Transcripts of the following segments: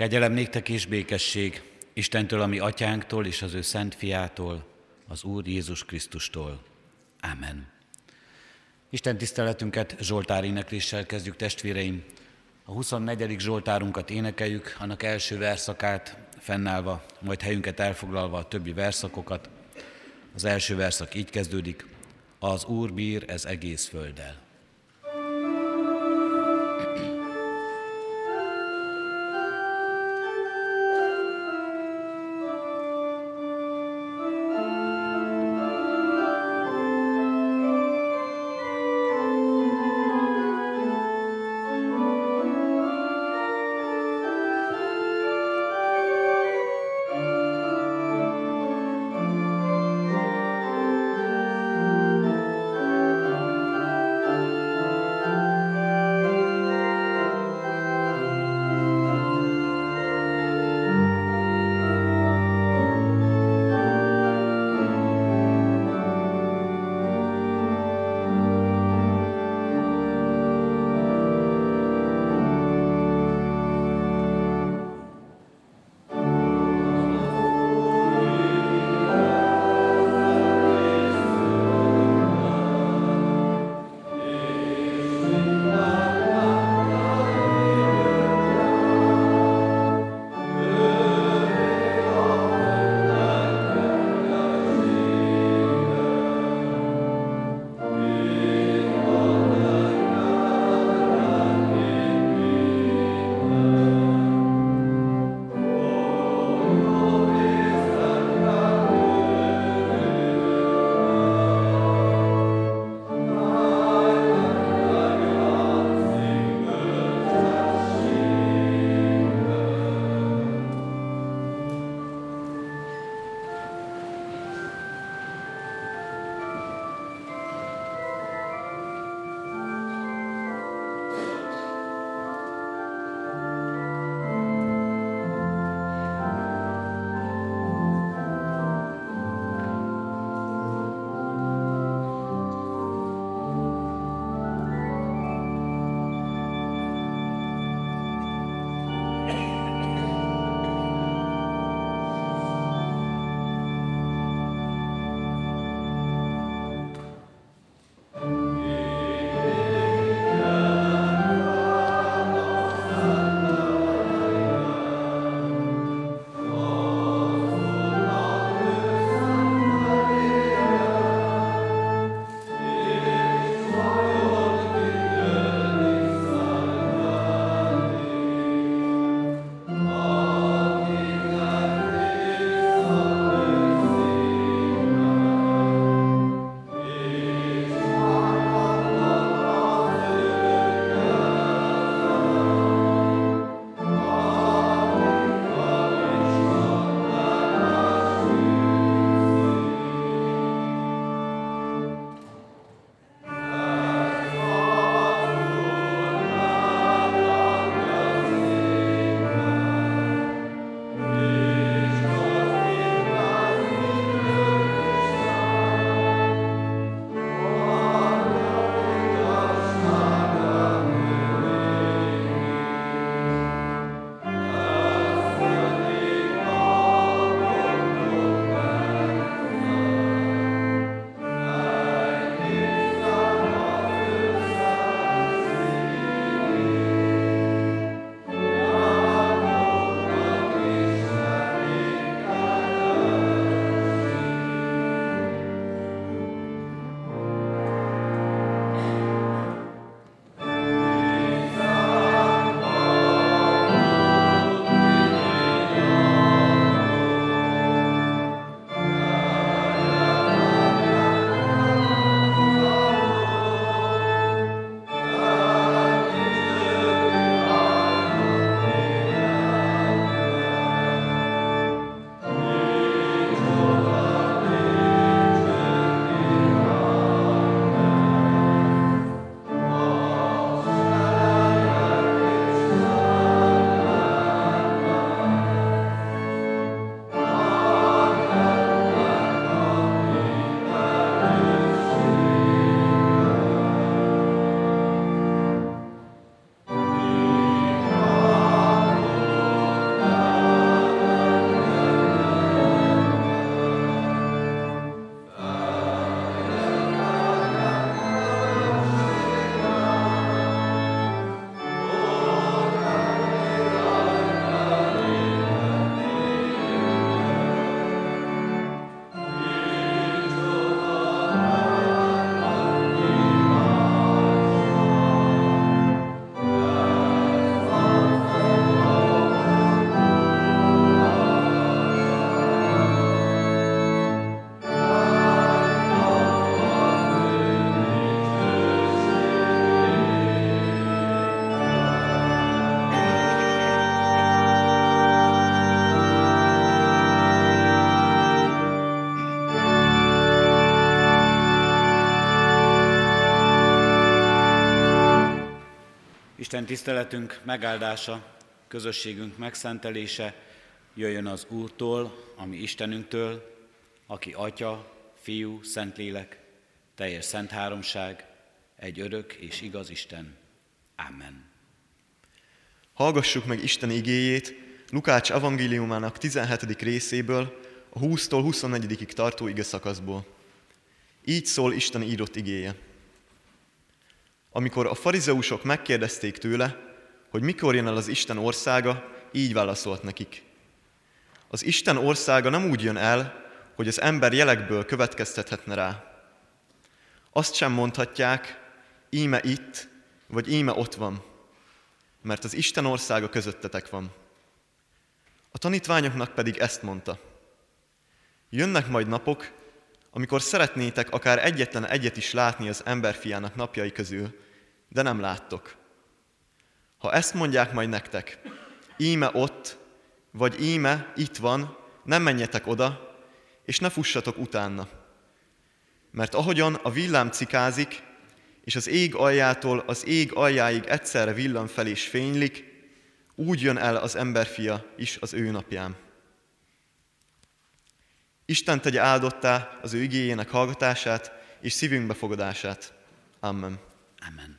Kegyelem néktek és békesség Istentől, ami atyánktól és az ő szent fiától, az Úr Jézus Krisztustól. Amen. Isten tiszteletünket Zsoltár énekléssel kezdjük, testvéreim. A 24. Zsoltárunkat énekeljük, annak első verszakát fennállva, majd helyünket elfoglalva a többi verszakokat. Az első verszak így kezdődik, az Úr bír ez egész földdel. Isten tiszteletünk megáldása, közösségünk megszentelése jöjjön az Úrtól, ami Istenünktől, aki Atya, Fiú, Szentlélek, teljes szent háromság, egy örök és igaz Isten. Amen. Hallgassuk meg Isten igéjét Lukács evangéliumának 17. részéből, a 20-tól 24 tartó ige szakaszból. Így szól Isten írott igéje. Amikor a farizeusok megkérdezték tőle, hogy mikor jön el az Isten országa, így válaszolt nekik. Az Isten országa nem úgy jön el, hogy az ember jelekből következtethetne rá. Azt sem mondhatják, íme itt, vagy íme ott van, mert az Isten országa közöttetek van. A tanítványoknak pedig ezt mondta. Jönnek majd napok, amikor szeretnétek akár egyetlen egyet is látni az emberfiának napjai közül, de nem láttok. Ha ezt mondják majd nektek, íme ott, vagy íme itt van, nem menjetek oda, és ne fussatok utána. Mert ahogyan a villám cikázik, és az ég aljától az ég aljáig egyszerre villan fel és fénylik, úgy jön el az emberfia is az ő napján. Isten tegye áldottá az ő igényének hallgatását és szívünk befogadását. Amen. Amen.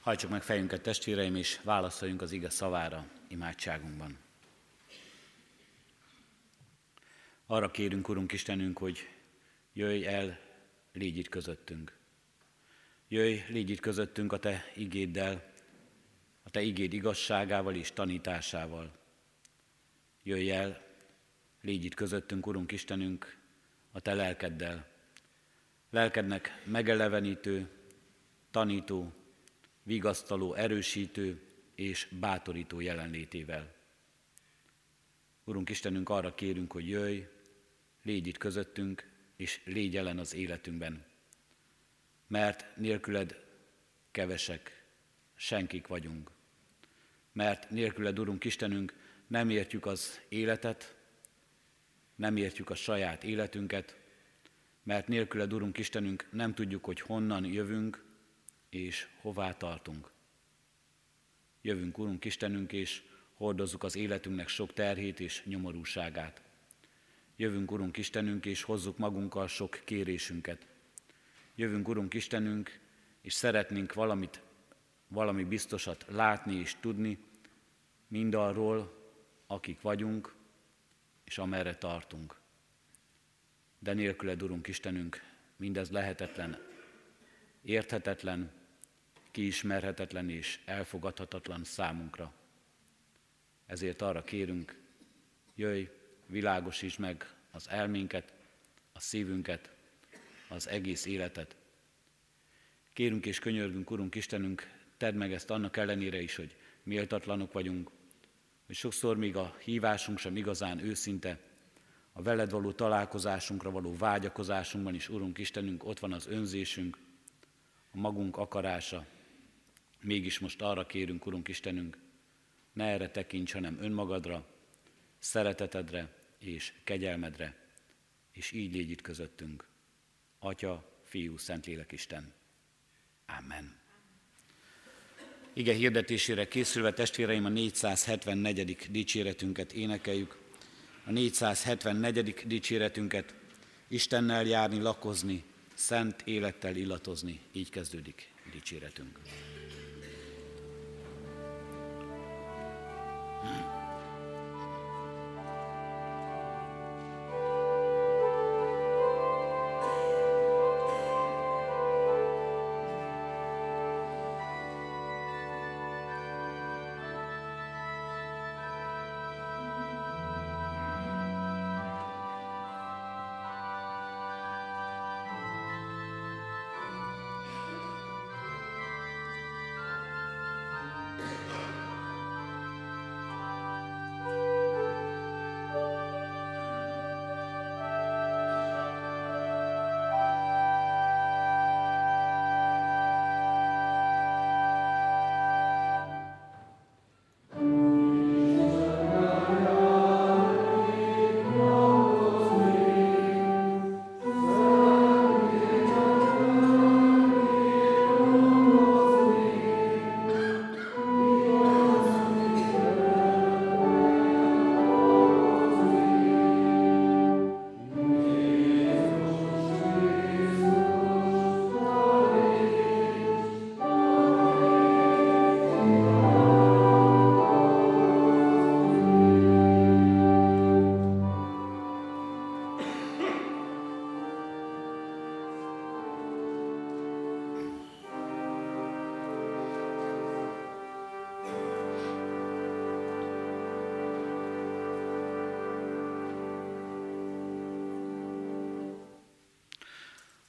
Hajtsuk meg fejünket, testvéreim, és válaszoljunk az ige szavára imádságunkban. Arra kérünk, Urunk Istenünk, hogy jöjj el, légy itt közöttünk. Jöjj, légy itt közöttünk a Te igéddel, a Te igéd igazságával és tanításával. Jöjj el, légy itt közöttünk, Urunk Istenünk, a Te lelkeddel. Lelkednek megelevenítő, tanító, vigasztaló, erősítő és bátorító jelenlétével. Urunk Istenünk, arra kérünk, hogy jöjj, légy itt közöttünk, és légy jelen az életünkben. Mert nélküled kevesek, senkik vagyunk. Mert nélküled, Urunk Istenünk, nem értjük az életet, nem értjük a saját életünket, mert nélküled, Urunk Istenünk, nem tudjuk, hogy honnan jövünk és hová tartunk. Jövünk, Urunk Istenünk, és hordozzuk az életünknek sok terhét és nyomorúságát. Jövünk, Urunk Istenünk, és hozzuk magunkkal sok kérésünket. Jövünk, Urunk Istenünk, és szeretnénk valamit, valami biztosat látni és tudni, mindarról, akik vagyunk, és amerre tartunk. De nélküled, Urunk Istenünk, mindez lehetetlen, érthetetlen, kiismerhetetlen és elfogadhatatlan számunkra. Ezért arra kérünk, jöjj, világosíts meg az elménket, a szívünket, az egész életet. Kérünk és könyörgünk, Urunk Istenünk, tedd meg ezt annak ellenére is, hogy méltatlanok vagyunk, hogy sokszor még a hívásunk sem igazán őszinte, a veled való találkozásunkra való vágyakozásunkban is, Urunk Istenünk, ott van az önzésünk, a magunk akarása. Mégis most arra kérünk, Urunk Istenünk, ne erre tekints, hanem önmagadra, szeretetedre és kegyelmedre, és így légy itt közöttünk. Atya, Fiú, Szentlélek Isten. Amen. Ige hirdetésére készülve testvéreim a 474. dicséretünket énekeljük. A 474. dicséretünket Istennel járni, lakozni, szent élettel illatozni. Így kezdődik dicséretünk.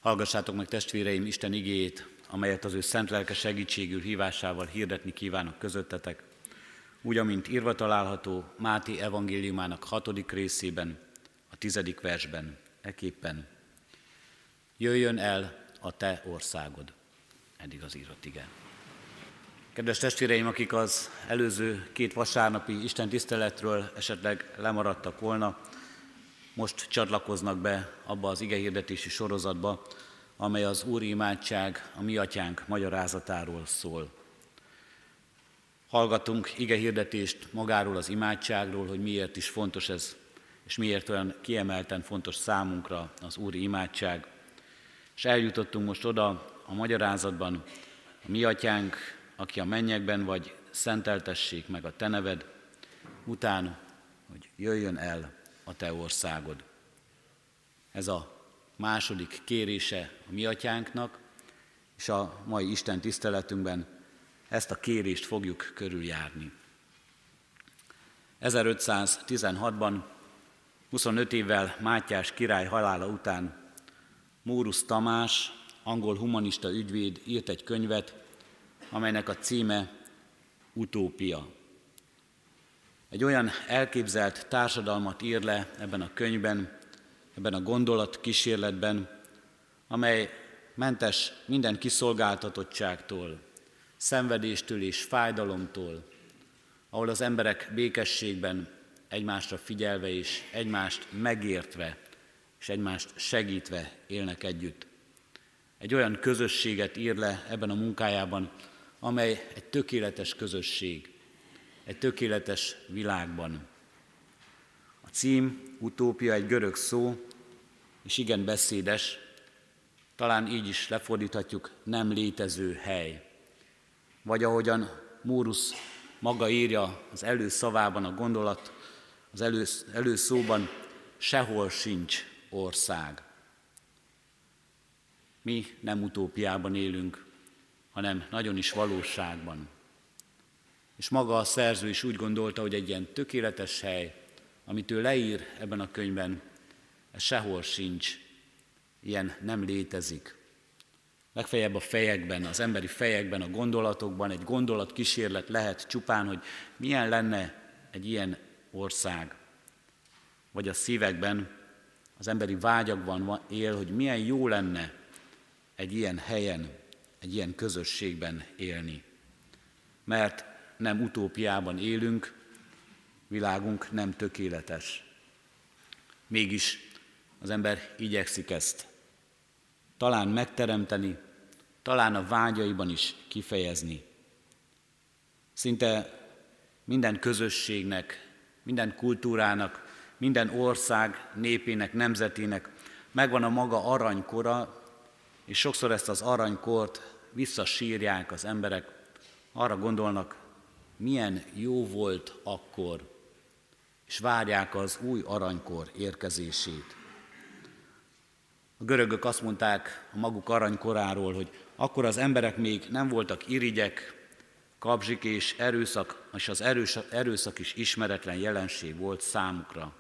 Hallgassátok meg testvéreim Isten igéjét, amelyet az ő szent lelke segítségül hívásával hirdetni kívánok közöttetek, úgy, amint írva található Máté evangéliumának hatodik részében, a tizedik versben, eképpen. Jöjjön el a te országod. Eddig az írott igen. Kedves testvéreim, akik az előző két vasárnapi Isten tiszteletről esetleg lemaradtak volna, most csatlakoznak be abba az igehirdetési sorozatba, amely az Úr imádság, a mi atyánk magyarázatáról szól. Hallgatunk igehirdetést magáról az imádságról, hogy miért is fontos ez, és miért olyan kiemelten fontos számunkra az Úri imádság. És eljutottunk most oda a magyarázatban, a mi atyánk, aki a mennyekben vagy, szenteltessék meg a te neved, után, hogy jöjjön el a te országod. Ez a második kérése a mi atyánknak, és a mai Isten tiszteletünkben ezt a kérést fogjuk körüljárni. 1516-ban, 25 évvel Mátyás király halála után Mórusz Tamás, angol humanista ügyvéd írt egy könyvet, amelynek a címe Utópia. Egy olyan elképzelt társadalmat ír le ebben a könyvben, ebben a gondolat kísérletben, amely mentes minden kiszolgáltatottságtól, szenvedéstől és fájdalomtól, ahol az emberek békességben egymásra figyelve és egymást megértve és egymást segítve élnek együtt. Egy olyan közösséget ír le ebben a munkájában, amely egy tökéletes közösség, egy tökéletes világban. A cím, utópia egy görög szó, és igen beszédes, talán így is lefordíthatjuk, nem létező hely. Vagy ahogyan Múrusz maga írja az előszavában a gondolat, az elő, előszóban, sehol sincs ország. Mi nem utópiában élünk, hanem nagyon is valóságban. És maga a szerző is úgy gondolta, hogy egy ilyen tökéletes hely, amit ő leír ebben a könyvben, ez sehol sincs, ilyen nem létezik. Legfeljebb a fejekben, az emberi fejekben, a gondolatokban egy gondolat kísérlet lehet csupán, hogy milyen lenne egy ilyen ország. Vagy a szívekben, az emberi vágyakban él, hogy milyen jó lenne egy ilyen helyen, egy ilyen közösségben élni. Mert nem utópiában élünk, világunk nem tökéletes. Mégis az ember igyekszik ezt talán megteremteni, talán a vágyaiban is kifejezni. Szinte minden közösségnek, minden kultúrának, minden ország, népének, nemzetének megvan a maga aranykora, és sokszor ezt az aranykort visszasírják az emberek, arra gondolnak, milyen jó volt akkor, és várják az új aranykor érkezését. A görögök azt mondták a maguk aranykoráról, hogy akkor az emberek még nem voltak irigyek, kapzsik és erőszak, és az erős, erőszak is ismeretlen jelenség volt számukra.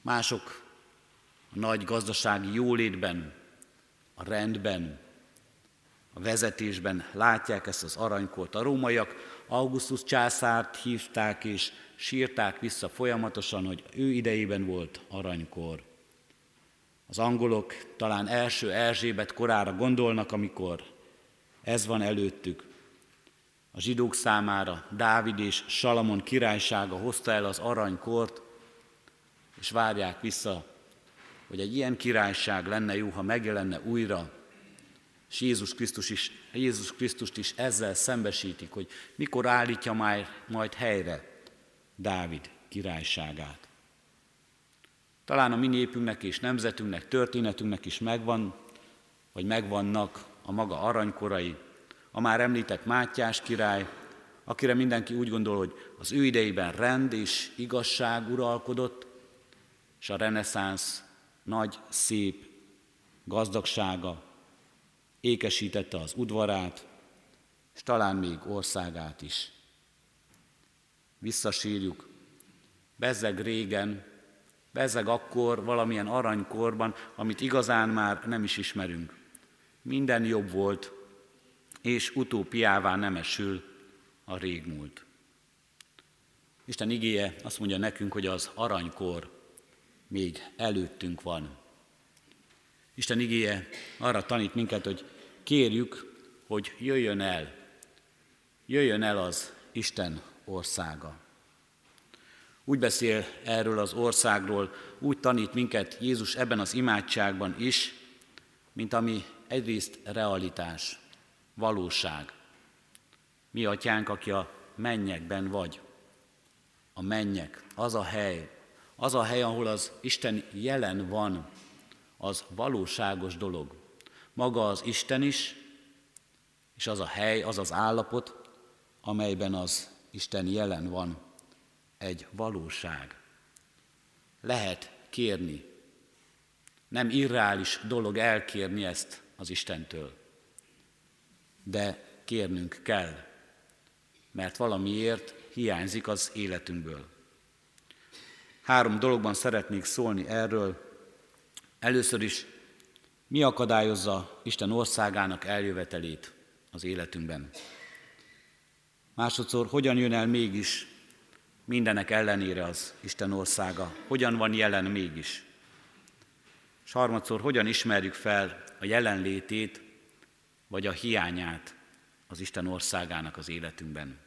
Mások a nagy gazdasági jólétben, a rendben, a vezetésben látják ezt az aranykort. A rómaiak Augustus császárt hívták és sírták vissza folyamatosan, hogy ő idejében volt aranykor. Az angolok talán első Erzsébet korára gondolnak, amikor ez van előttük. A zsidók számára Dávid és Salamon királysága hozta el az aranykort, és várják vissza, hogy egy ilyen királyság lenne jó, ha megjelenne újra, és Jézus, Krisztus is, Jézus Krisztust is ezzel szembesítik, hogy mikor állítja majd, majd helyre Dávid királyságát. Talán a mi népünknek és nemzetünknek, történetünknek is megvan, vagy megvannak a maga aranykorai, a már említett Mátyás király, akire mindenki úgy gondol, hogy az ő idejében rend és igazság uralkodott, és a reneszánsz nagy, szép gazdagsága ékesítette az udvarát, és talán még országát is. Visszasírjuk, bezzeg régen bezeg akkor valamilyen aranykorban, amit igazán már nem is ismerünk. Minden jobb volt, és utópiává nemesül a régmúlt. Isten igéje azt mondja nekünk, hogy az aranykor még előttünk van. Isten igéje arra tanít minket, hogy kérjük, hogy jöjjön el, jöjjön el az Isten országa. Úgy beszél erről az országról, úgy tanít minket Jézus ebben az imádságban is, mint ami egyrészt realitás, valóság. Mi atyánk, aki a mennyekben vagy. A mennyek, az a hely, az a hely, ahol az Isten jelen van, az valóságos dolog. Maga az Isten is, és az a hely, az az állapot, amelyben az Isten jelen van, egy valóság. Lehet kérni. Nem irreális dolog elkérni ezt az Istentől. De kérnünk kell, mert valamiért hiányzik az életünkből. Három dologban szeretnék szólni erről. Először is, mi akadályozza Isten országának eljövetelét az életünkben? Másodszor, hogyan jön el mégis mindenek ellenére az Isten országa? Hogyan van jelen mégis? És harmadszor, hogyan ismerjük fel a jelenlétét, vagy a hiányát az Isten országának az életünkben?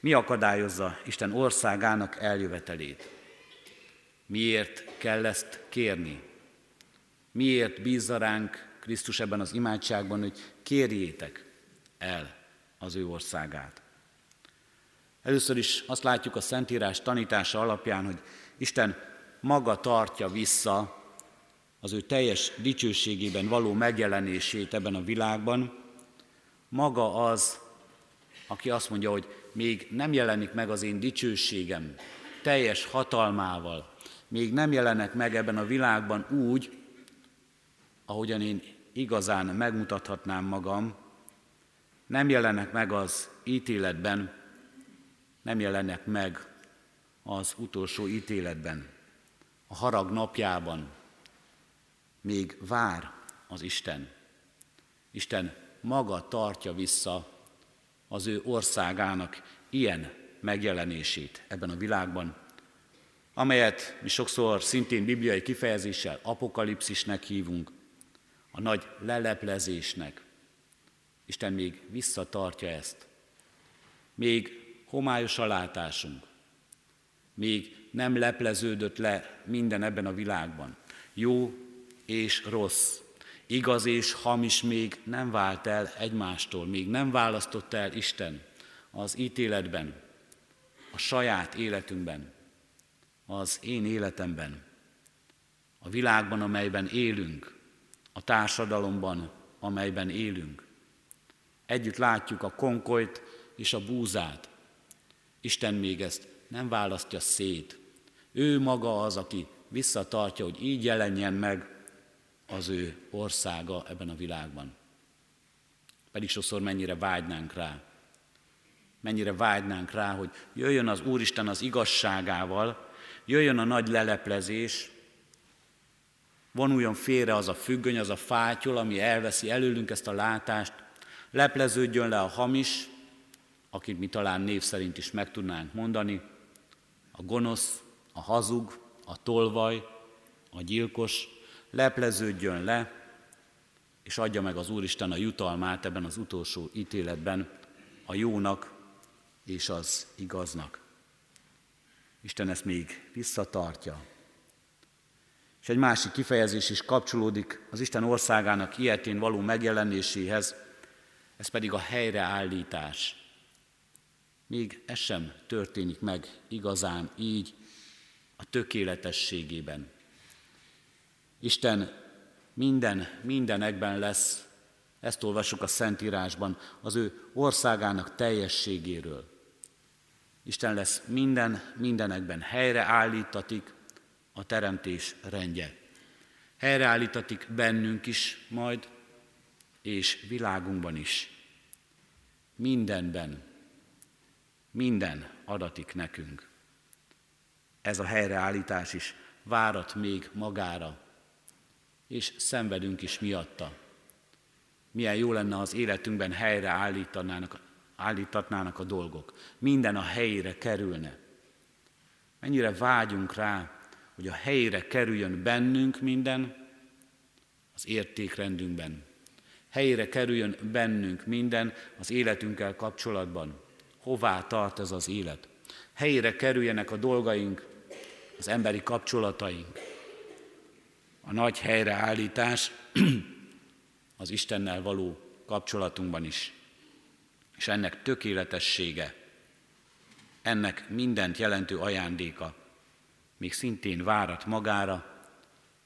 Mi akadályozza Isten országának eljövetelét? Miért kell ezt kérni? Miért bízza ránk Krisztus ebben az imádságban, hogy kérjétek el az ő országát? Először is azt látjuk a Szentírás tanítása alapján, hogy Isten maga tartja vissza az ő teljes dicsőségében való megjelenését ebben a világban. Maga az, aki azt mondja, hogy még nem jelenik meg az én dicsőségem teljes hatalmával, még nem jelenek meg ebben a világban úgy, ahogyan én igazán megmutathatnám magam, nem jelenek meg az ítéletben, nem jelenek meg az utolsó ítéletben, a harag napjában, még vár az Isten. Isten maga tartja vissza az ő országának ilyen megjelenését ebben a világban, amelyet mi sokszor szintén bibliai kifejezéssel apokalipszisnek hívunk, a nagy leleplezésnek. Isten még visszatartja ezt. Még homályos a látásunk. Még nem lepleződött le minden ebben a világban. Jó és rossz, igaz és hamis még nem vált el egymástól, még nem választott el Isten az ítéletben, a saját életünkben, az én életemben, a világban, amelyben élünk, a társadalomban, amelyben élünk. Együtt látjuk a konkolyt és a búzát. Isten még ezt nem választja szét. Ő maga az, aki visszatartja, hogy így jelenjen meg az ő országa ebben a világban. Pedig sokszor mennyire vágynánk rá. Mennyire vágynánk rá, hogy jöjjön az Úristen az igazságával, jöjjön a nagy leleplezés, vonuljon félre az a függöny, az a fátyol, ami elveszi előlünk ezt a látást, lepleződjön le a hamis, akit mi talán név szerint is meg tudnánk mondani, a gonosz, a hazug, a tolvaj, a gyilkos, lepleződjön le, és adja meg az Úristen a jutalmát ebben az utolsó ítéletben a jónak és az igaznak. Isten ezt még visszatartja. És egy másik kifejezés is kapcsolódik az Isten országának ilyetén való megjelenéséhez, ez pedig a helyreállítás. Még ez sem történik meg igazán így a tökéletességében. Isten minden, mindenekben lesz, ezt olvasjuk a Szentírásban, az ő országának teljességéről. Isten lesz minden, mindenekben, helyreállítatik a teremtés rendje. Helyreállítatik bennünk is majd, és világunkban is. Mindenben, minden adatik nekünk. ez a helyreállítás is várat még magára, és szenvedünk is miatta. Milyen jó lenne az életünkben helyre állítanának, állítatnának a dolgok. Minden a helyére kerülne. Mennyire vágyunk rá, hogy a helyére kerüljön bennünk minden, az értékrendünkben. Helyére kerüljön bennünk minden az életünkkel kapcsolatban. Hová tart ez az élet? Helyére kerüljenek a dolgaink, az emberi kapcsolataink. A nagy helyreállítás az Istennel való kapcsolatunkban is. És ennek tökéletessége, ennek mindent jelentő ajándéka, még szintén várat magára,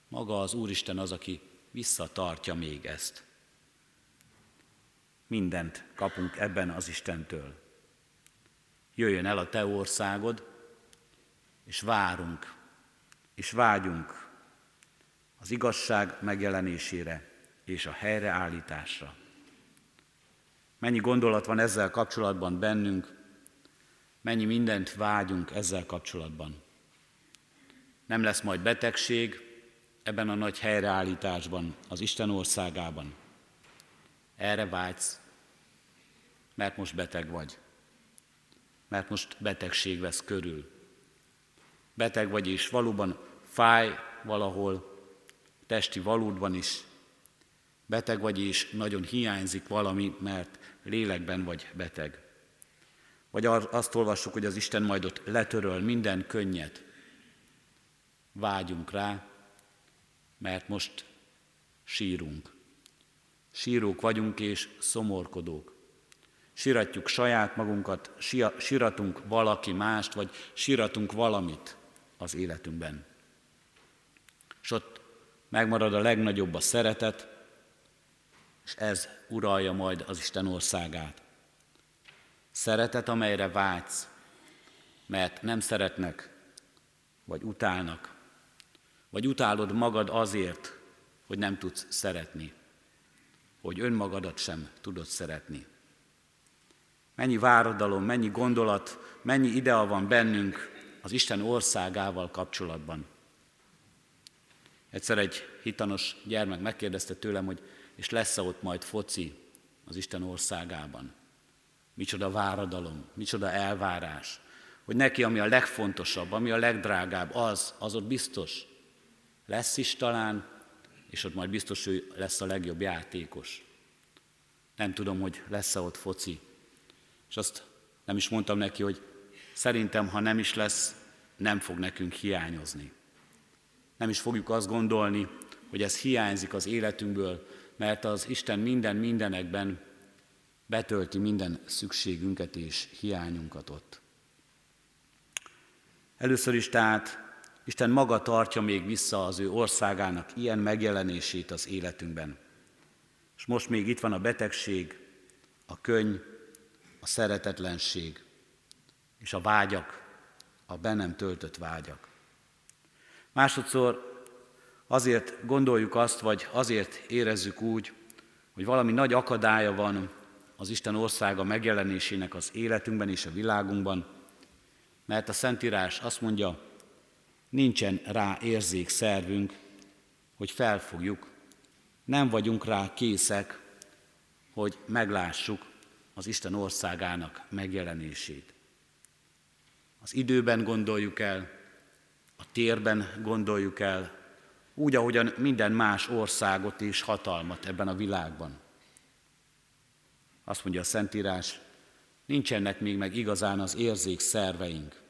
maga az Úristen az, aki visszatartja még ezt. Mindent kapunk ebben az Istentől. Jöjjön el a Te országod, és várunk, és vágyunk az igazság megjelenésére és a helyreállításra. Mennyi gondolat van ezzel kapcsolatban bennünk, mennyi mindent vágyunk ezzel kapcsolatban. Nem lesz majd betegség ebben a nagy helyreállításban, az Isten országában. Erre vágysz, mert most beteg vagy, mert most betegség vesz körül. Beteg vagy és valóban fáj valahol, testi valódban is. Beteg vagy és nagyon hiányzik valami, mert lélekben vagy beteg. Vagy azt olvassuk, hogy az Isten majd ott letöröl minden könnyet. Vágyunk rá, mert most sírunk. Sírók vagyunk és szomorkodók. Siratjuk saját magunkat, siratunk valaki mást, vagy siratunk valamit az életünkben. És ott megmarad a legnagyobb a szeretet, és ez uralja majd az Isten országát. Szeretet, amelyre vágysz, mert nem szeretnek, vagy utálnak, vagy utálod magad azért, hogy nem tudsz szeretni, hogy önmagadat sem tudod szeretni. Mennyi váradalom, mennyi gondolat, mennyi ideal van bennünk az Isten országával kapcsolatban. Egyszer egy hitanos gyermek megkérdezte tőlem, hogy és lesz-e ott majd foci az Isten országában. Micsoda váradalom, micsoda elvárás, hogy neki, ami a legfontosabb, ami a legdrágább, az, az ott biztos. Lesz is talán, és ott majd biztos ő lesz a legjobb játékos. Nem tudom, hogy lesz-e ott foci. És azt nem is mondtam neki, hogy szerintem, ha nem is lesz, nem fog nekünk hiányozni. Nem is fogjuk azt gondolni, hogy ez hiányzik az életünkből, mert az Isten minden mindenekben betölti minden szükségünket és hiányunkat ott. Először is tehát Isten maga tartja még vissza az ő országának ilyen megjelenését az életünkben. És most még itt van a betegség, a könyv, a szeretetlenség és a vágyak, a bennem töltött vágyak. Másodszor azért gondoljuk azt, vagy azért érezzük úgy, hogy valami nagy akadálya van az Isten országa megjelenésének az életünkben és a világunkban, mert a Szentírás azt mondja, nincsen rá érzékszervünk, hogy felfogjuk, nem vagyunk rá készek, hogy meglássuk az Isten országának megjelenését. Az időben gondoljuk el, a térben gondoljuk el, úgy, ahogyan minden más országot és hatalmat ebben a világban. Azt mondja a Szentírás, nincsenek még meg igazán az érzék szerveink,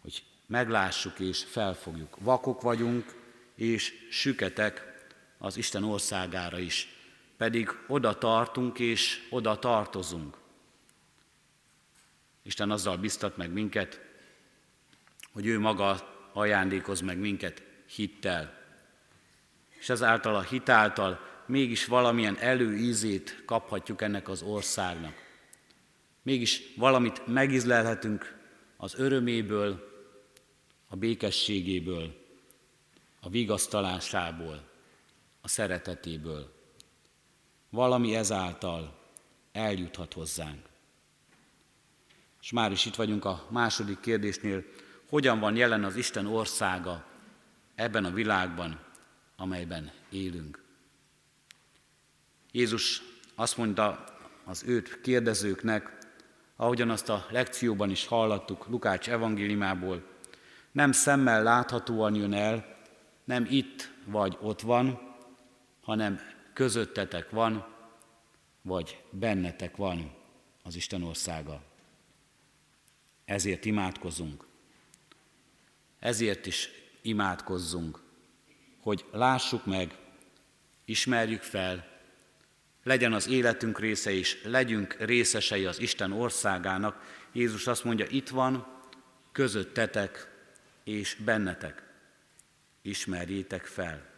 hogy meglássuk és felfogjuk. Vakok vagyunk, és süketek az Isten országára is, pedig oda tartunk és oda tartozunk. Isten azzal biztat meg minket, hogy ő maga ajándékoz meg minket hittel. És ezáltal a hitáltal mégis valamilyen előízét kaphatjuk ennek az országnak. Mégis valamit megizlelhetünk az öröméből, a békességéből, a vigasztalásából, a szeretetéből. Valami ezáltal eljuthat hozzánk. És már is itt vagyunk a második kérdésnél, hogyan van jelen az Isten országa ebben a világban, amelyben élünk. Jézus azt mondta az őt kérdezőknek, ahogyan azt a lekcióban is hallottuk Lukács evangéliumából, nem szemmel láthatóan jön el, nem itt vagy ott van, hanem közöttetek van, vagy bennetek van az Isten országa. Ezért imádkozunk. Ezért is imádkozzunk, hogy lássuk meg, ismerjük fel, legyen az életünk része is, legyünk részesei az Isten országának. Jézus azt mondja, itt van, közöttetek és bennetek. Ismerjétek fel.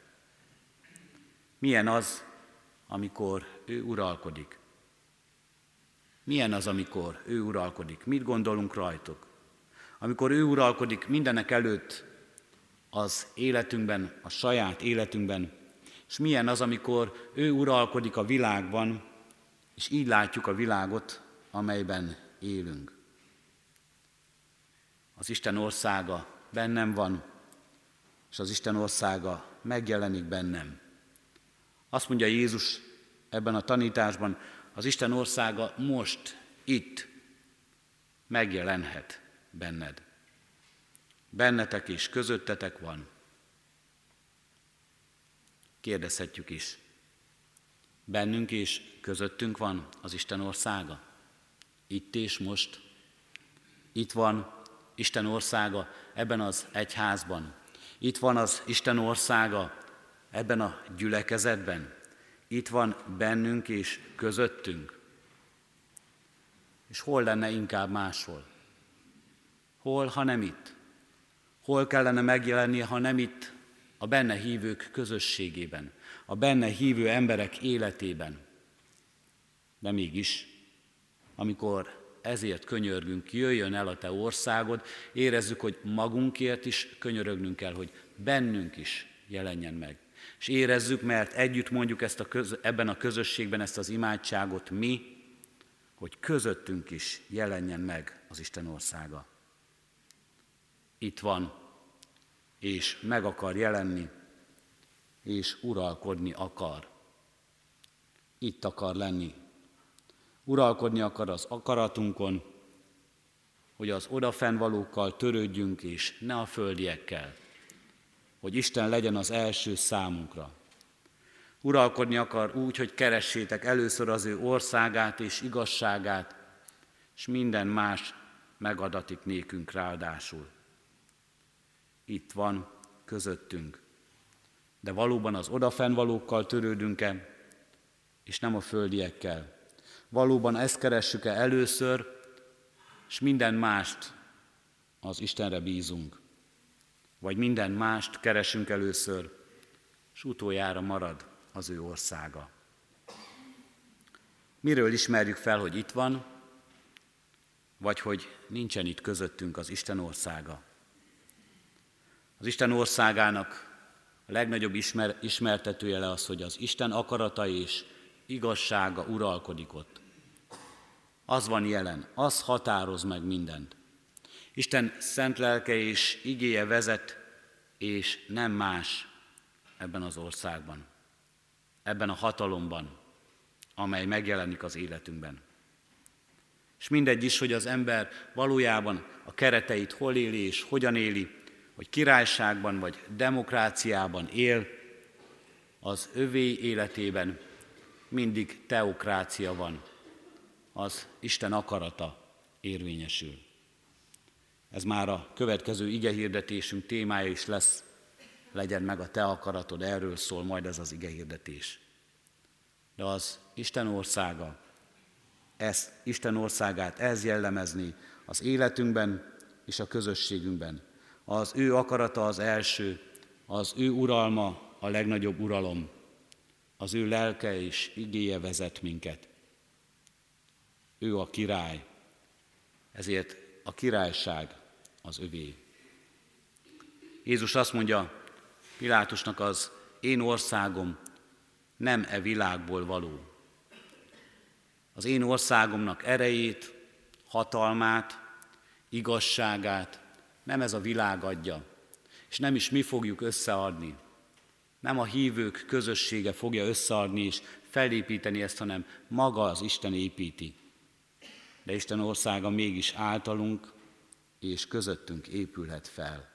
Milyen az, amikor ő uralkodik? Milyen az, amikor ő uralkodik? Mit gondolunk rajtuk? Amikor ő uralkodik mindenek előtt az életünkben, a saját életünkben, és milyen az, amikor ő uralkodik a világban, és így látjuk a világot, amelyben élünk. Az Isten országa bennem van, és az Isten országa megjelenik bennem. Azt mondja Jézus ebben a tanításban, az Isten országa most, itt megjelenhet benned. Bennetek is, közöttetek van. Kérdezhetjük is. Bennünk és közöttünk van az Isten országa. Itt és most. Itt van Isten országa ebben az egyházban. Itt van az Isten országa ebben a gyülekezetben. Itt van bennünk és közöttünk. És hol lenne inkább máshol? Hol, ha nem itt? Hol kellene megjelennie, ha nem itt a benne hívők közösségében, a benne hívő emberek életében? De mégis, amikor ezért könyörgünk, jöjjön el a te országod, érezzük, hogy magunkért is könyörögnünk kell, hogy bennünk is jelenjen meg. És érezzük, mert együtt mondjuk ezt a köz, ebben a közösségben ezt az imádságot mi, hogy közöttünk is jelenjen meg az Isten országa. Itt van, és meg akar jelenni, és uralkodni akar. Itt akar lenni. Uralkodni akar az akaratunkon, hogy az odafennvalókkal törődjünk, és ne a földiekkel hogy Isten legyen az első számunkra. Uralkodni akar úgy, hogy keressétek először az ő országát és igazságát, és minden más megadatik nékünk ráadásul. Itt van közöttünk. De valóban az odafennvalókkal törődünk-e, és nem a földiekkel. Valóban ezt keressük-e először, és minden mást az Istenre bízunk vagy minden mást keresünk először, és utoljára marad az ő országa. Miről ismerjük fel, hogy itt van, vagy hogy nincsen itt közöttünk az Isten országa? Az Isten országának a legnagyobb ismer, ismertetőjele az, hogy az Isten akarata és igazsága uralkodik ott. Az van jelen, az határoz meg mindent. Isten szent lelke és igéje vezet, és nem más ebben az országban, ebben a hatalomban, amely megjelenik az életünkben. És mindegy is, hogy az ember valójában a kereteit hol éli és hogyan éli, hogy királyságban vagy demokráciában él, az övé életében mindig teokrácia van, az Isten akarata érvényesül. Ez már a következő igehirdetésünk témája is lesz. Legyen meg a te akaratod, erről szól majd ez az igehirdetés. De az Isten országa, ezt, Isten országát ez jellemezni az életünkben és a közösségünkben. Az ő akarata az első, az ő uralma a legnagyobb uralom, az ő lelke és igéje vezet minket. Ő a király, ezért a királyság az övé. Jézus azt mondja Pilátusnak az én országom nem e világból való. Az én országomnak erejét, hatalmát, igazságát nem ez a világ adja, és nem is mi fogjuk összeadni. Nem a hívők közössége fogja összeadni és felépíteni ezt, hanem maga az Isten építi. De Isten országa mégis általunk és közöttünk épülhet fel.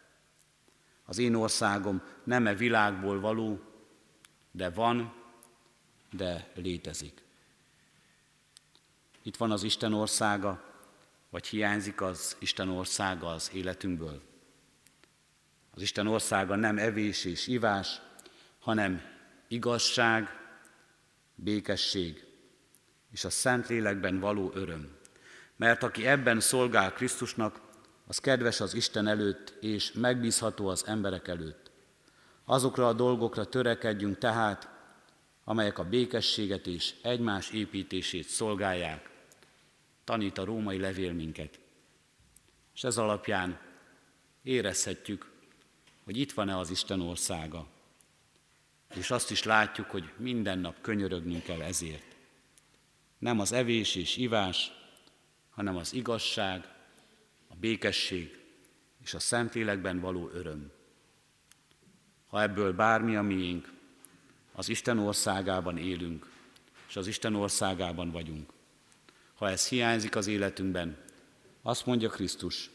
Az én országom nem e világból való, de van, de létezik. Itt van az Isten országa, vagy hiányzik az Isten országa az életünkből. Az Isten országa nem evés és ivás, hanem igazság, békesség és a szent lélekben való öröm. Mert aki ebben szolgál Krisztusnak, az kedves az Isten előtt, és megbízható az emberek előtt. Azokra a dolgokra törekedjünk tehát, amelyek a békességet és egymás építését szolgálják, tanít a római levél minket. És ez alapján érezhetjük, hogy itt van-e az Isten országa. És azt is látjuk, hogy minden nap könyörögnünk kell ezért. Nem az evés és ivás, hanem az igazság, a békesség és a Szentlélekben való öröm. Ha ebből bármi a miénk, az Isten országában élünk, és az Isten országában vagyunk. Ha ez hiányzik az életünkben, azt mondja Krisztus,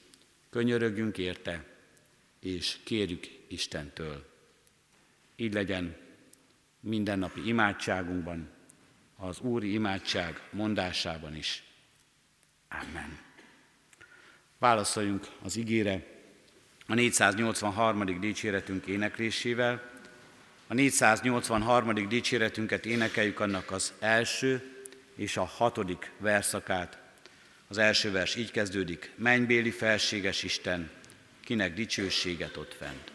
könyörögjünk érte, és kérjük Istentől. Így legyen mindennapi imádságunkban, az Úri imádság mondásában is. Amen. Válaszoljunk az igére a 483. dicséretünk éneklésével. A 483. dicséretünket énekeljük annak az első és a hatodik verszakát. Az első vers így kezdődik, mennybéli felséges Isten, kinek dicsőséget ott fent.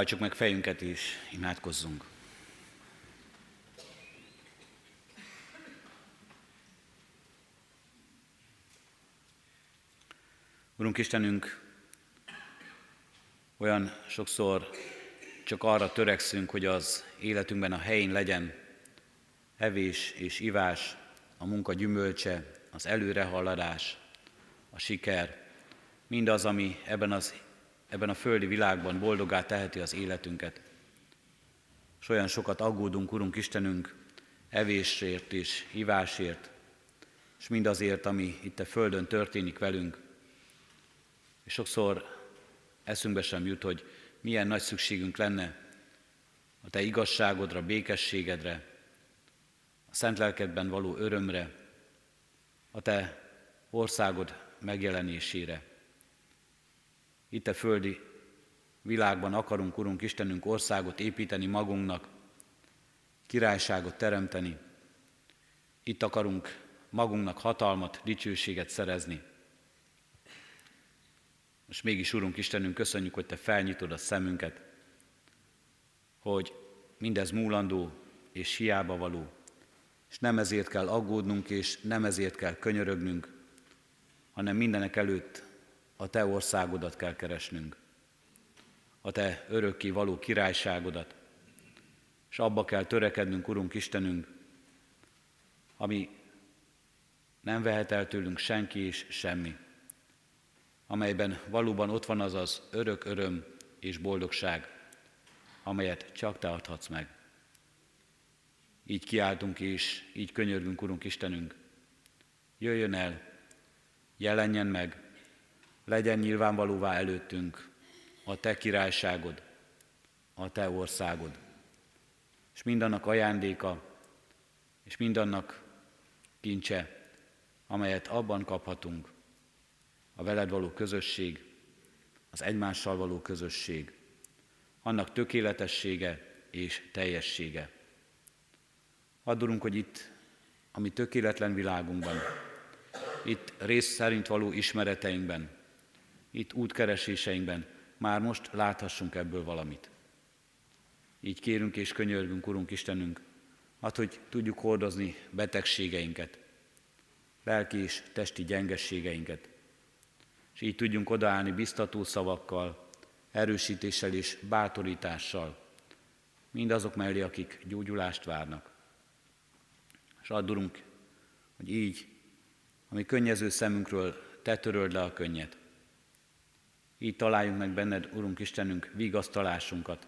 Hajtsuk meg fejünket és imádkozzunk. Urunk Istenünk, olyan sokszor csak arra törekszünk, hogy az életünkben a helyén legyen evés és ivás, a munka gyümölcse, az előrehaladás, a siker, mindaz, ami ebben az ebben a földi világban boldogá teheti az életünket. És olyan sokat aggódunk, Urunk Istenünk, evésért és hívásért, és mindazért, ami itt a Földön történik velünk. És sokszor eszünkbe sem jut, hogy milyen nagy szükségünk lenne a Te igazságodra, békességedre, a szent lelkedben való örömre, a Te országod megjelenésére. Itt a földi világban akarunk, Urunk Istenünk, országot építeni magunknak, királyságot teremteni. Itt akarunk magunknak hatalmat, dicsőséget szerezni. Most mégis, Urunk Istenünk, köszönjük, hogy Te felnyitod a szemünket, hogy mindez múlandó és hiába való, és nem ezért kell aggódnunk, és nem ezért kell könyörögnünk, hanem mindenek előtt a Te országodat kell keresnünk, a Te örökké való királyságodat, és abba kell törekednünk, Urunk Istenünk, ami nem vehet el tőlünk senki és semmi, amelyben valóban ott van az az örök öröm és boldogság, amelyet csak Te adhatsz meg. Így kiáltunk és így könyörgünk, Urunk Istenünk, jöjjön el, jelenjen meg, legyen nyilvánvalóvá előttünk a Te királyságod, a Te országod, és mindannak ajándéka, és mindannak kincse, amelyet abban kaphatunk, a veled való közösség, az egymással való közösség, annak tökéletessége és teljessége. Addurunk, hogy itt, ami tökéletlen világunkban, itt rész szerint való ismereteinkben, itt útkereséseinkben már most láthassunk ebből valamit. Így kérünk és könyörgünk, Urunk Istenünk, hát, hogy tudjuk hordozni betegségeinket, lelki és testi gyengességeinket, és így tudjunk odaállni biztató szavakkal, erősítéssel és bátorítással mindazok mellé, akik gyógyulást várnak. És addurunk, hogy így, ami könnyező szemünkről, te töröld le a könnyet. Így találjunk meg benned, Urunk Istenünk, vigasztalásunkat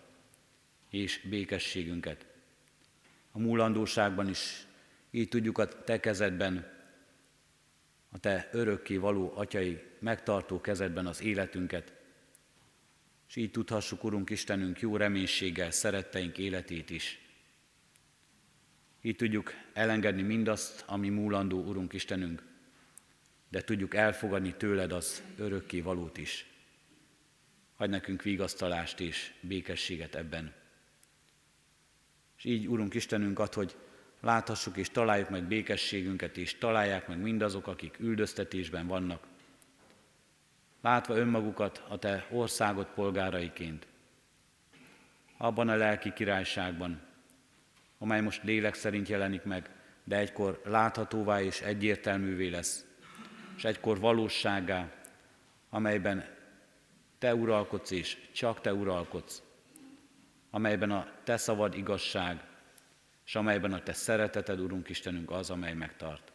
és békességünket. A múlandóságban is így tudjuk a Te kezedben, a Te örökké való atyai megtartó kezedben az életünket, és így tudhassuk, Urunk Istenünk, jó reménységgel szeretteink életét is. Így tudjuk elengedni mindazt, ami múlandó, Urunk Istenünk, de tudjuk elfogadni tőled az örökké valót is. Hagy nekünk vigasztalást és békességet ebben. És így, Urunk Istenünk, ad, hogy láthassuk és találjuk meg békességünket, és találják meg mindazok, akik üldöztetésben vannak, látva önmagukat a Te országod polgáraiként, abban a lelki királyságban, amely most lélek szerint jelenik meg, de egykor láthatóvá és egyértelművé lesz, és egykor valóságá, amelyben Te uralkodsz és csak Te uralkodsz, amelyben a Te szavad igazság, és amelyben a Te szereteted, Urunk Istenünk, az, amely megtart.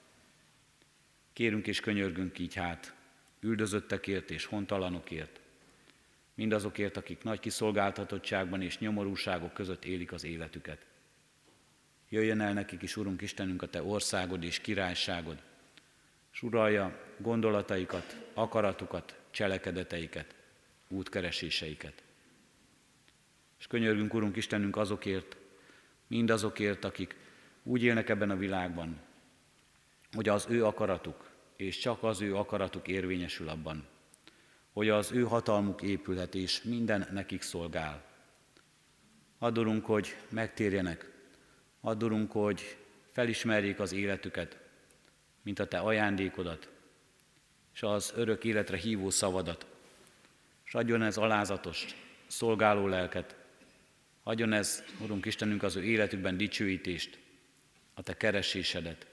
Kérünk és könyörgünk így hát, üldözöttekért és hontalanokért, mindazokért, akik nagy kiszolgáltatottságban és nyomorúságok között élik az életüket. Jöjjön el nekik is, Urunk Istenünk, a Te országod és királyságod, és uralja gondolataikat, akaratukat, cselekedeteiket, útkereséseiket. És könyörgünk, Urunk Istenünk, azokért, mindazokért, akik úgy élnek ebben a világban, hogy az ő akaratuk, és csak az ő akaratuk érvényesül abban, hogy az ő hatalmuk épülhet, és minden nekik szolgál. Adorunk, hogy megtérjenek, adorunk, hogy felismerjék az életüket, mint a Te ajándékodat, és az örök életre hívó szavadat, és adjon ez alázatos, szolgáló lelket, adjon ez, Urunk Istenünk, az ő életükben dicsőítést, a Te keresésedet,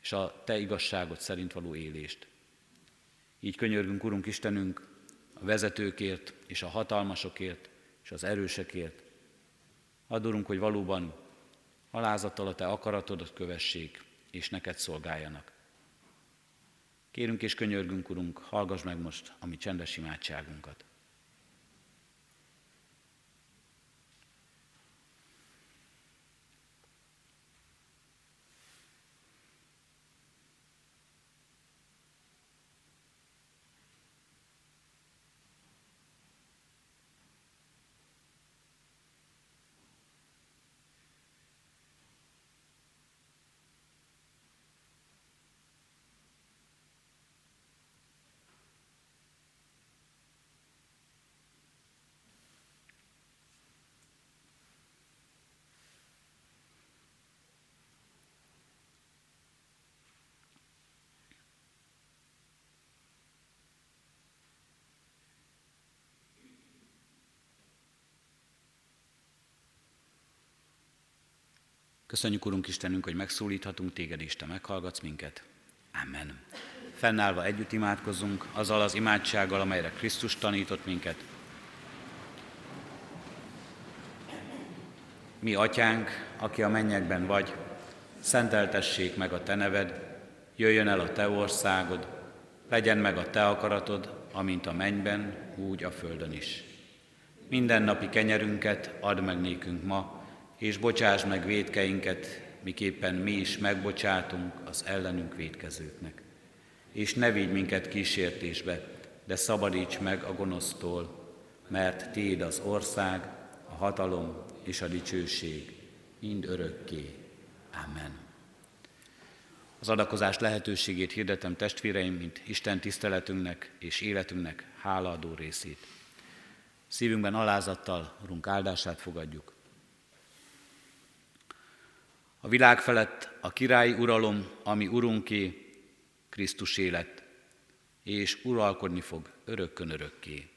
és a Te igazságot szerint való élést. Így könyörgünk, Urunk Istenünk, a vezetőkért és a hatalmasokért és az erősekért. Adorunk, hogy valóban alázattal a Te akaratodat kövessék, és neked szolgáljanak. Kérünk és könyörgünk, Urunk, hallgass meg most a mi csendes imádságunkat. Köszönjük, Urunk Istenünk, hogy megszólíthatunk téged, Isten, meghallgatsz minket. Amen. Fennállva együtt imádkozzunk azzal az imádsággal, amelyre Krisztus tanított minket. Mi, Atyánk, aki a mennyekben vagy, szenteltessék meg a Te neved, jöjjön el a Te országod, legyen meg a Te akaratod, amint a mennyben, úgy a földön is. Minden napi kenyerünket add meg nékünk ma, és bocsáss meg védkeinket, miképpen mi is megbocsátunk az ellenünk védkezőknek. És ne vigy minket kísértésbe, de szabadíts meg a gonosztól, mert Téd az ország, a hatalom és a dicsőség, mind örökké. Amen. Az adakozás lehetőségét hirdetem testvéreim, mint Isten tiszteletünknek és életünknek hálaadó részét. Szívünkben alázattal Urunk áldását fogadjuk. A világ felett a királyi uralom, ami Urunké, Krisztus élet, és uralkodni fog örökkön örökké.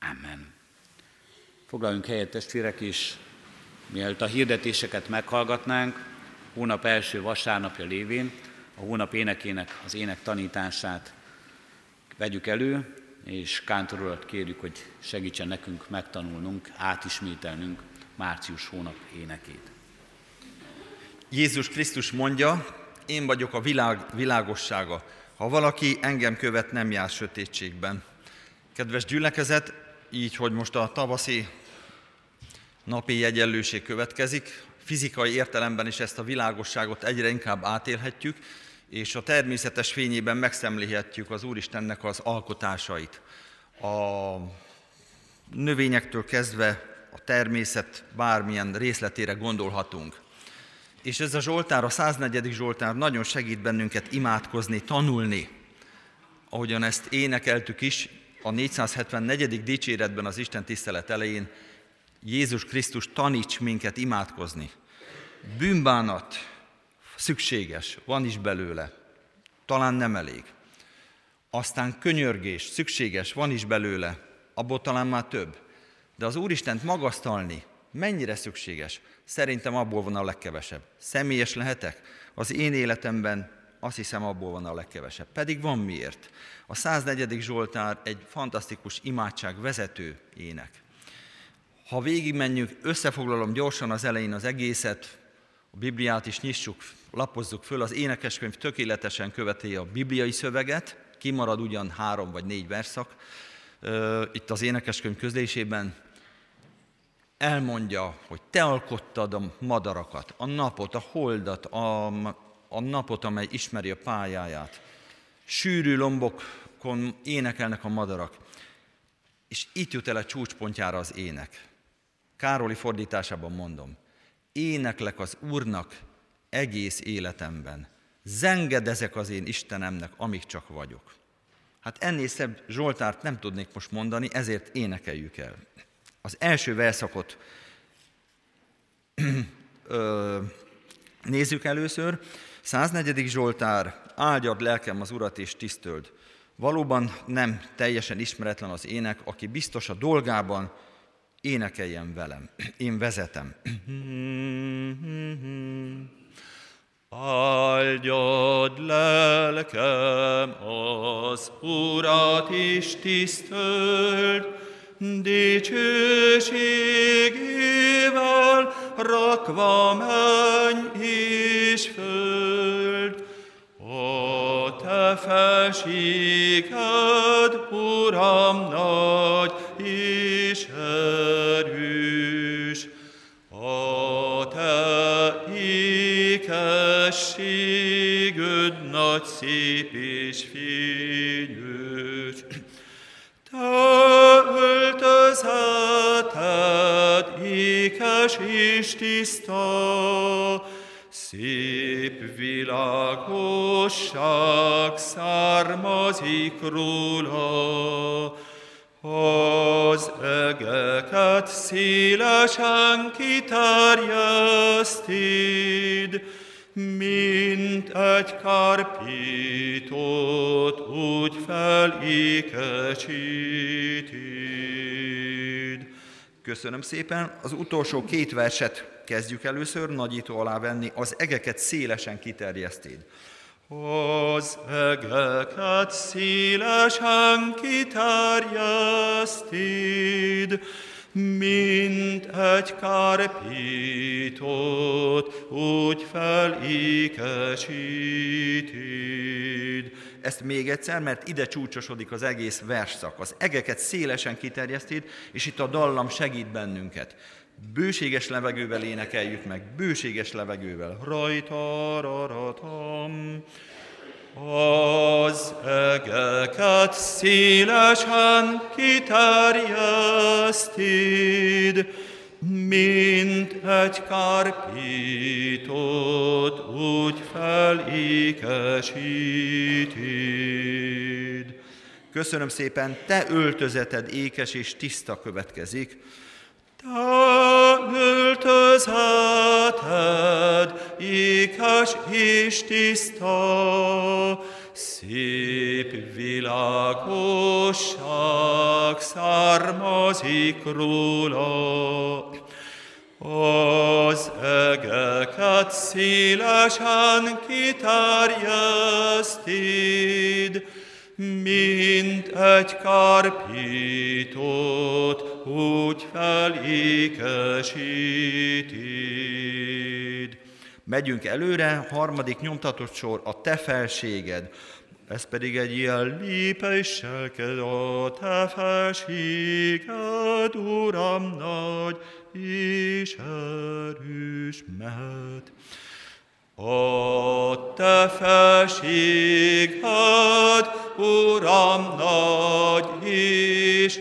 Amen. Foglaljunk helyet testvérek is, mielőtt a hirdetéseket meghallgatnánk, hónap első vasárnapja lévén a hónap énekének az ének tanítását vegyük elő, és Kántor urat kérjük, hogy segítsen nekünk megtanulnunk, átismételnünk március hónap énekét. Jézus Krisztus mondja, én vagyok a világ világossága. Ha valaki engem követ, nem jár sötétségben. Kedves gyülekezet, így, hogy most a tavaszi napi egyenlőség következik, fizikai értelemben is ezt a világosságot egyre inkább átélhetjük, és a természetes fényében megszemlélhetjük az Úristennek az alkotásait. A növényektől kezdve a természet bármilyen részletére gondolhatunk. És ez a Zsoltár, a 104. Zsoltár nagyon segít bennünket imádkozni, tanulni. Ahogyan ezt énekeltük is, a 474. dicséretben az Isten tisztelet elején Jézus Krisztus taníts minket imádkozni. Bűnbánat szükséges, van is belőle, talán nem elég. Aztán könyörgés, szükséges, van is belőle, abból talán már több. De az Úristent magasztalni mennyire szükséges? Szerintem abból van a legkevesebb. Személyes lehetek? Az én életemben azt hiszem abból van a legkevesebb. Pedig van miért. A 104. Zsoltár egy fantasztikus imádság vezető ének. Ha végigmenjünk, összefoglalom gyorsan az elején az egészet, a Bibliát is nyissuk, lapozzuk föl, az énekeskönyv tökéletesen követi a bibliai szöveget, kimarad ugyan három vagy négy verszak, itt az énekeskönyv közlésében, elmondja, hogy te alkottad a madarakat, a napot, a holdat, a, a napot, amely ismeri a pályáját. Sűrű lombokon énekelnek a madarak. És itt jut el a csúcspontjára az ének. Károli fordításában mondom, éneklek az Úrnak egész életemben. Zengedezek az én Istenemnek, amíg csak vagyok. Hát ennél szebb Zsoltárt nem tudnék most mondani, ezért énekeljük el. Az első verszakot nézzük először. 104. Zsoltár, áldjad lelkem az Urat és tisztöld. Valóban nem teljesen ismeretlen az ének, aki biztos a dolgában, énekeljen velem. Én vezetem. Áldjad lelkem az Urat is tisztöld, dicsőségével rakva menj és föld. A te felséged, Uram, nagy és erős, a te ékességed nagy, szép és fényős. Öltözeted ékes és tiszta, Szép világosság származik róla, az egeket szélesen kiterjeszted, mint egy karpítót úgy felékecsíted. Köszönöm szépen. Az utolsó két verset kezdjük először, nagyító alá venni, az egeket szélesen kiterjesztéd. Az egeket szélesen kiterjesztéd, mint egy kárpítót, úgy felékesíted. Ezt még egyszer, mert ide csúcsosodik az egész versszak. Az egeket szélesen kiterjeszted, és itt a dallam segít bennünket. Bőséges levegővel énekeljük meg, bőséges levegővel. Rajta, raratam. Az egeket szélesen kiterjeszted, mint egy kárpítót úgy felékesíted. Köszönöm szépen, te öltözeted ékes és tiszta következik. Te öltözeted ékes és tiszta, szép világosság származik róla. Az egeket szélesen kiterjeszted, mint egy karpítót úgy felékesíted. Megyünk előre, harmadik nyomtatott sor, a te felséged. Ez pedig egy ilyen lépéselked a te felséged, Uram nagy és erős mehet. A te felséged, Uram, nagy és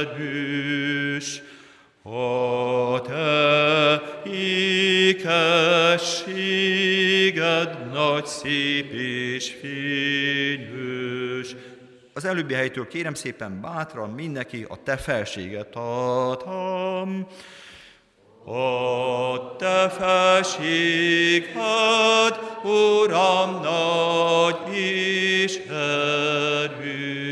erős, a te ékességed nagy, szép és fényős. Az előbbi helytől kérem szépen bátran mindenki a te felséget adham. A te felséged, Uram, nagy és erős,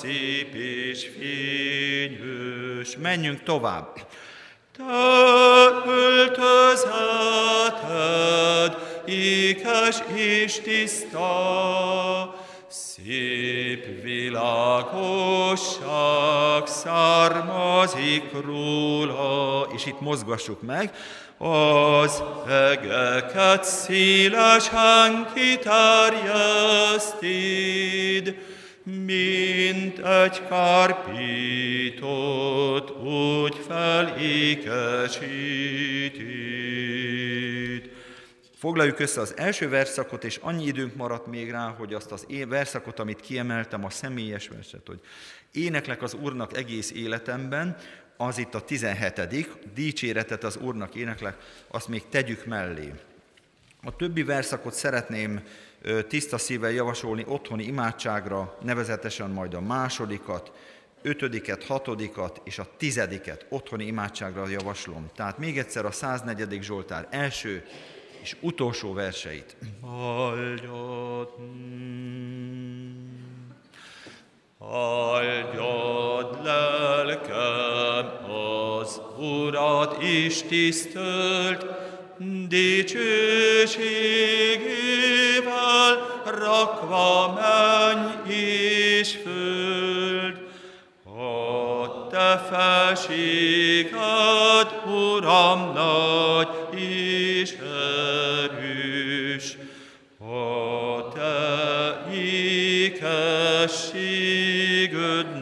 szép és fényős. Menjünk tovább. Te öltözeted ékes és tiszta, Szép világosság származik róla, és itt mozgassuk meg, az egeket szélesen kiterjeszted, mint egy kárpítót úgy felékesíted. Foglaljuk össze az első verszakot, és annyi időnk maradt még rá, hogy azt az én verszakot, amit kiemeltem, a személyes verset, hogy éneklek az Úrnak egész életemben, az itt a 17. dicséretet az Úrnak éneklek, azt még tegyük mellé. A többi verszakot szeretném tiszta szívvel javasolni otthoni imádságra, nevezetesen majd a másodikat, ötödiket, hatodikat és a tizediket otthoni imádságra javaslom. Tehát még egyszer a 104. Zsoltár első és utolsó verseit. Áldjad, áldjad lelkem az Urat is tisztelt, dicsőségével rakva menj és föld. A te felséged, Uram, nagy és erős, a te ékességed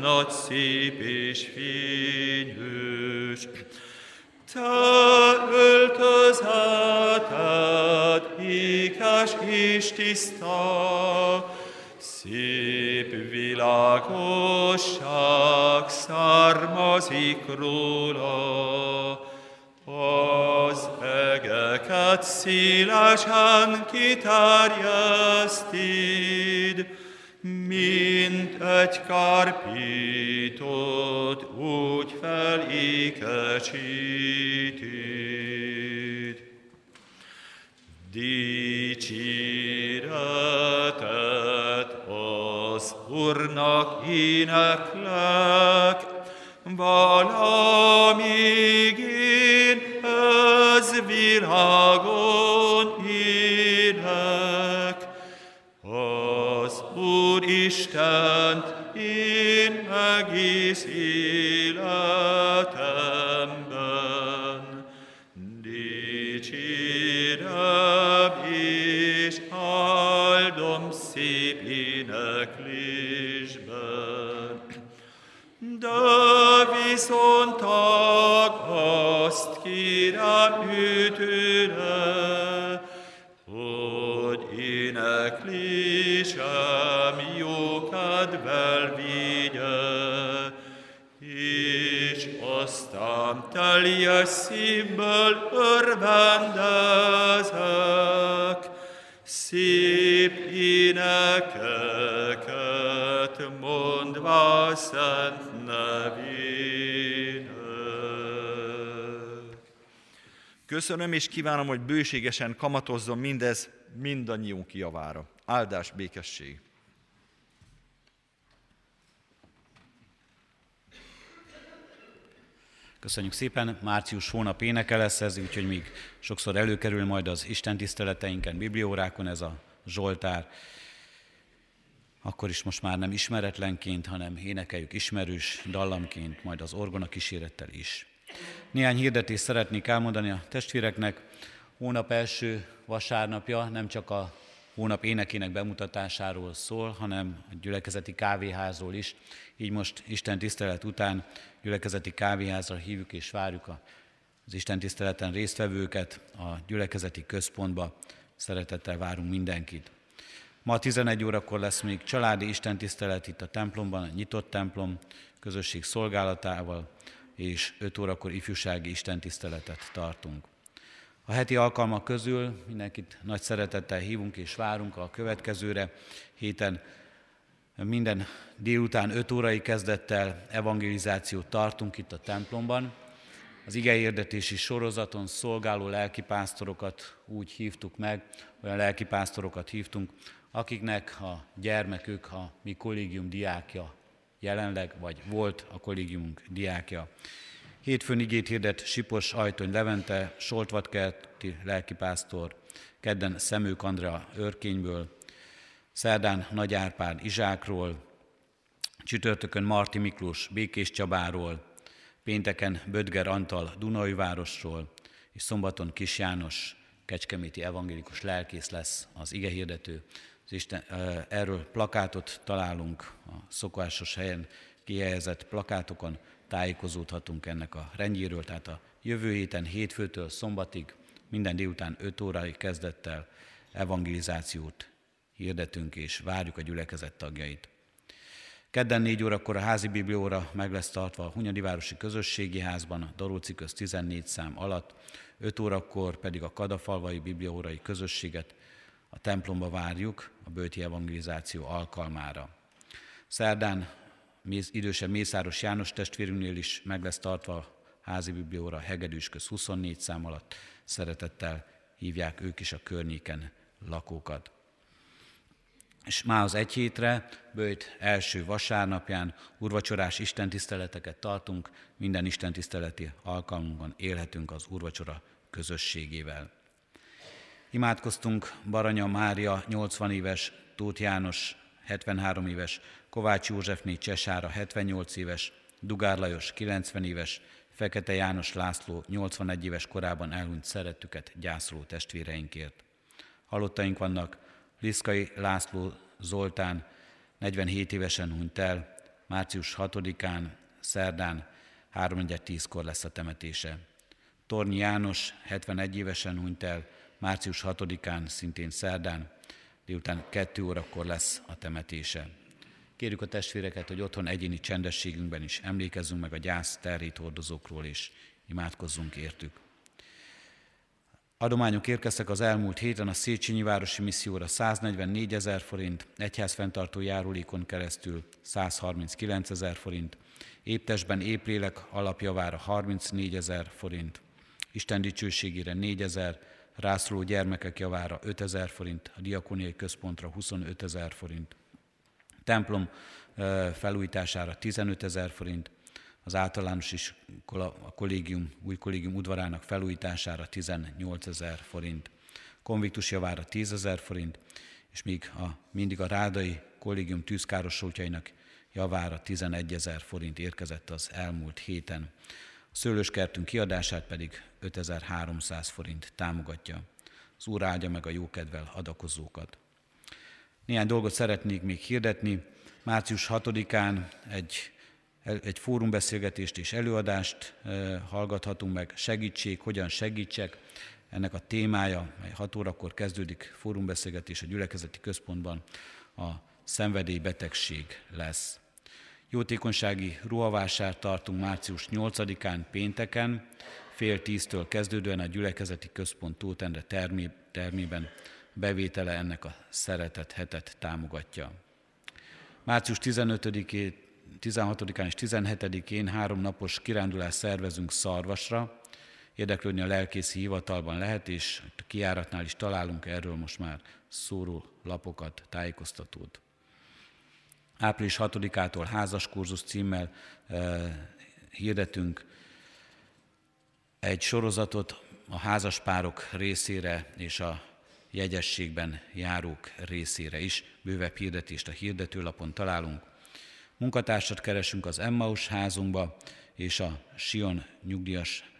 nagy, szép és fényős. Te öltözeted ékes és tiszta, szép világosság származik róla. Az egeket szélesen kiterjeszted, mint egy karpítót úgy felékesíted. Dicséretet Az Úrnak éneklek, valamíg én ez világon Istent én egész életemben dicsérem és áldom szép éneklésben. De viszont azt kérem őtőre, jó kedvel vigye, és aztán teljes szívből örvendezek, szép énekeket mondva szent nevének. Köszönöm és kívánom, hogy bőségesen kamatozzon mindez mindannyiunk javára. Áldás, békesség! Köszönjük szépen, március hónap éneke lesz ez, úgyhogy még sokszor előkerül majd az Isten tiszteleteinken, bibliórákon ez a Zsoltár. Akkor is most már nem ismeretlenként, hanem énekeljük ismerős dallamként, majd az orgona kísérettel is. Néhány hirdetést szeretnék elmondani a testvéreknek. Hónap első vasárnapja nem csak a hónap énekének bemutatásáról szól, hanem a gyülekezeti kávéházról is. Így most Isten tisztelet után gyülekezeti kávéházra hívjuk és várjuk az Isten tiszteleten résztvevőket a gyülekezeti központba. Szeretettel várunk mindenkit. Ma 11 órakor lesz még családi istentisztelet itt a templomban, a nyitott templom közösség szolgálatával, és 5 órakor ifjúsági istentiszteletet tartunk. A heti alkalmak közül mindenkit nagy szeretettel hívunk és várunk a következőre héten. Minden délután 5 órai kezdettel evangelizációt tartunk itt a templomban. Az igehirdetési sorozaton szolgáló lelkipásztorokat úgy hívtuk meg, olyan lelkipásztorokat hívtunk, akiknek a gyermekük a mi kollégium diákja jelenleg, vagy volt a kollégiumunk diákja. Hétfőn igét hirdet Sipos Ajtony Levente, Soltvatkerti lelkipásztor, kedden Szemők Andrea Örkényből, szerdán Nagy Árpád Izsákról, csütörtökön Marti Miklós Békés Csabáról, pénteken Bödger Antal Dunajvárosról, és szombaton Kis János kecskeméti evangélikus lelkész lesz az igehirdető. Az Isten, erről plakátot találunk a szokásos helyen kihelyezett plakátokon, tájékozódhatunk ennek a rendjéről, tehát a jövő héten hétfőtől szombatig minden délután 5 órai kezdettel evangelizációt hirdetünk és várjuk a gyülekezet tagjait. Kedden 4 órakor a házi biblióra meg lesz tartva a Hunyadi Városi Közösségi Házban, a Daróci köz 14 szám alatt, 5 órakor pedig a Kadafalvai Bibliórai Közösséget a templomba várjuk a bőti evangelizáció alkalmára. Szerdán idősebb Mészáros János testvérünknél is meg lesz tartva a házi biblióra Hegedűs köz 24 szám alatt. Szeretettel hívják ők is a környéken lakókat. És már az egy hétre, bőjt első vasárnapján urvacsorás istentiszteleteket tartunk, minden istentiszteleti alkalmunkon élhetünk az urvacsora közösségével. Imádkoztunk Baranya Mária 80 éves, Tóth János 73 éves, Kovács Józsefné Csesára 78 éves, Dugár Lajos 90 éves, Fekete János László 81 éves korában elhunyt szerettüket gyászoló testvéreinkért. Halottaink vannak Liszkai László Zoltán 47 évesen hunyt el, március 6-án, szerdán 3.10-kor lesz a temetése. Tornyi János 71 évesen hunyt el, március 6-án, szintén szerdán, délután 2 órakor lesz a temetése. Kérjük a testvéreket, hogy otthon egyéni csendességünkben is emlékezzünk meg a gyász terhét hordozókról, és imádkozzunk értük. Adományok érkeztek az elmúlt héten a Széchenyi Városi Misszióra 144 ezer forint, egyházfenntartó járulékon keresztül 139 ezer forint, éptesben éplélek alapjavára 34 ezer forint, Isten dicsőségére 4 ezer, rászoló gyermekek javára 5 ezer forint, a diakóniai központra 25 ezer forint, templom felújítására 15 ezer forint, az általános iskola, a kollégium, új kollégium udvarának felújítására 18 ezer forint, konviktus javára 10 ezer forint, és még a, mindig a rádai kollégium tűzkárosultjainak javára 11 ezer forint érkezett az elmúlt héten. A szőlőskertünk kiadását pedig 5300 forint támogatja. Az Úr áldja meg a jókedvel adakozókat. Néhány dolgot szeretnék még hirdetni. Március 6-án egy, egy fórumbeszélgetést és előadást hallgathatunk meg. Segítség, hogyan segítsek. Ennek a témája, mely 6 órakor kezdődik fórumbeszélgetés a gyülekezeti központban, a szenvedélybetegség lesz. Jótékonysági ruhavásárt tartunk március 8-án pénteken, fél tíztől kezdődően a gyülekezeti központ Tótendre termé, termében bevétele ennek a szeretet hetet támogatja. Március 15-én, 16-án és 17-én három napos kirándulást szervezünk Szarvasra. Érdeklődni a lelkészi hivatalban lehet, és a kiáratnál is találunk erről most már szóró lapokat, tájékoztatót. Április 6-ától házas kurzus címmel eh, hirdetünk egy sorozatot a házaspárok részére és a jegyességben járók részére is. Bővebb hirdetést a hirdetőlapon találunk. Munkatársat keresünk az Emmaus házunkba és a Sion nyugdíjas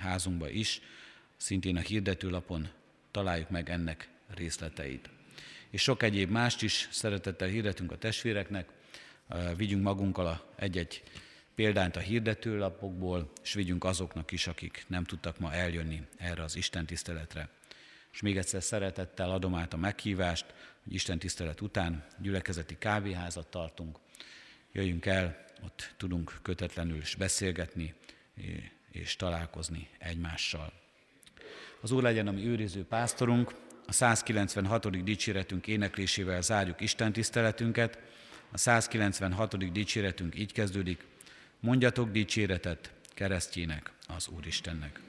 házunkba is. Szintén a hirdetőlapon találjuk meg ennek részleteit. És sok egyéb mást is szeretettel hirdetünk a testvéreknek, vigyünk magunkkal egy-egy példányt a hirdetőlapokból, és vigyünk azoknak is, akik nem tudtak ma eljönni erre az Isten tiszteletre. És még egyszer szeretettel adom át a meghívást, hogy Isten tisztelet után gyülekezeti kávéházat tartunk. Jöjjünk el, ott tudunk kötetlenül is beszélgetni és találkozni egymással. Az Úr legyen a mi őriző pásztorunk, a 196. dicséretünk éneklésével zárjuk Isten tiszteletünket. A 196. dicséretünk így kezdődik, mondjatok dicséretet keresztjének az Úristennek.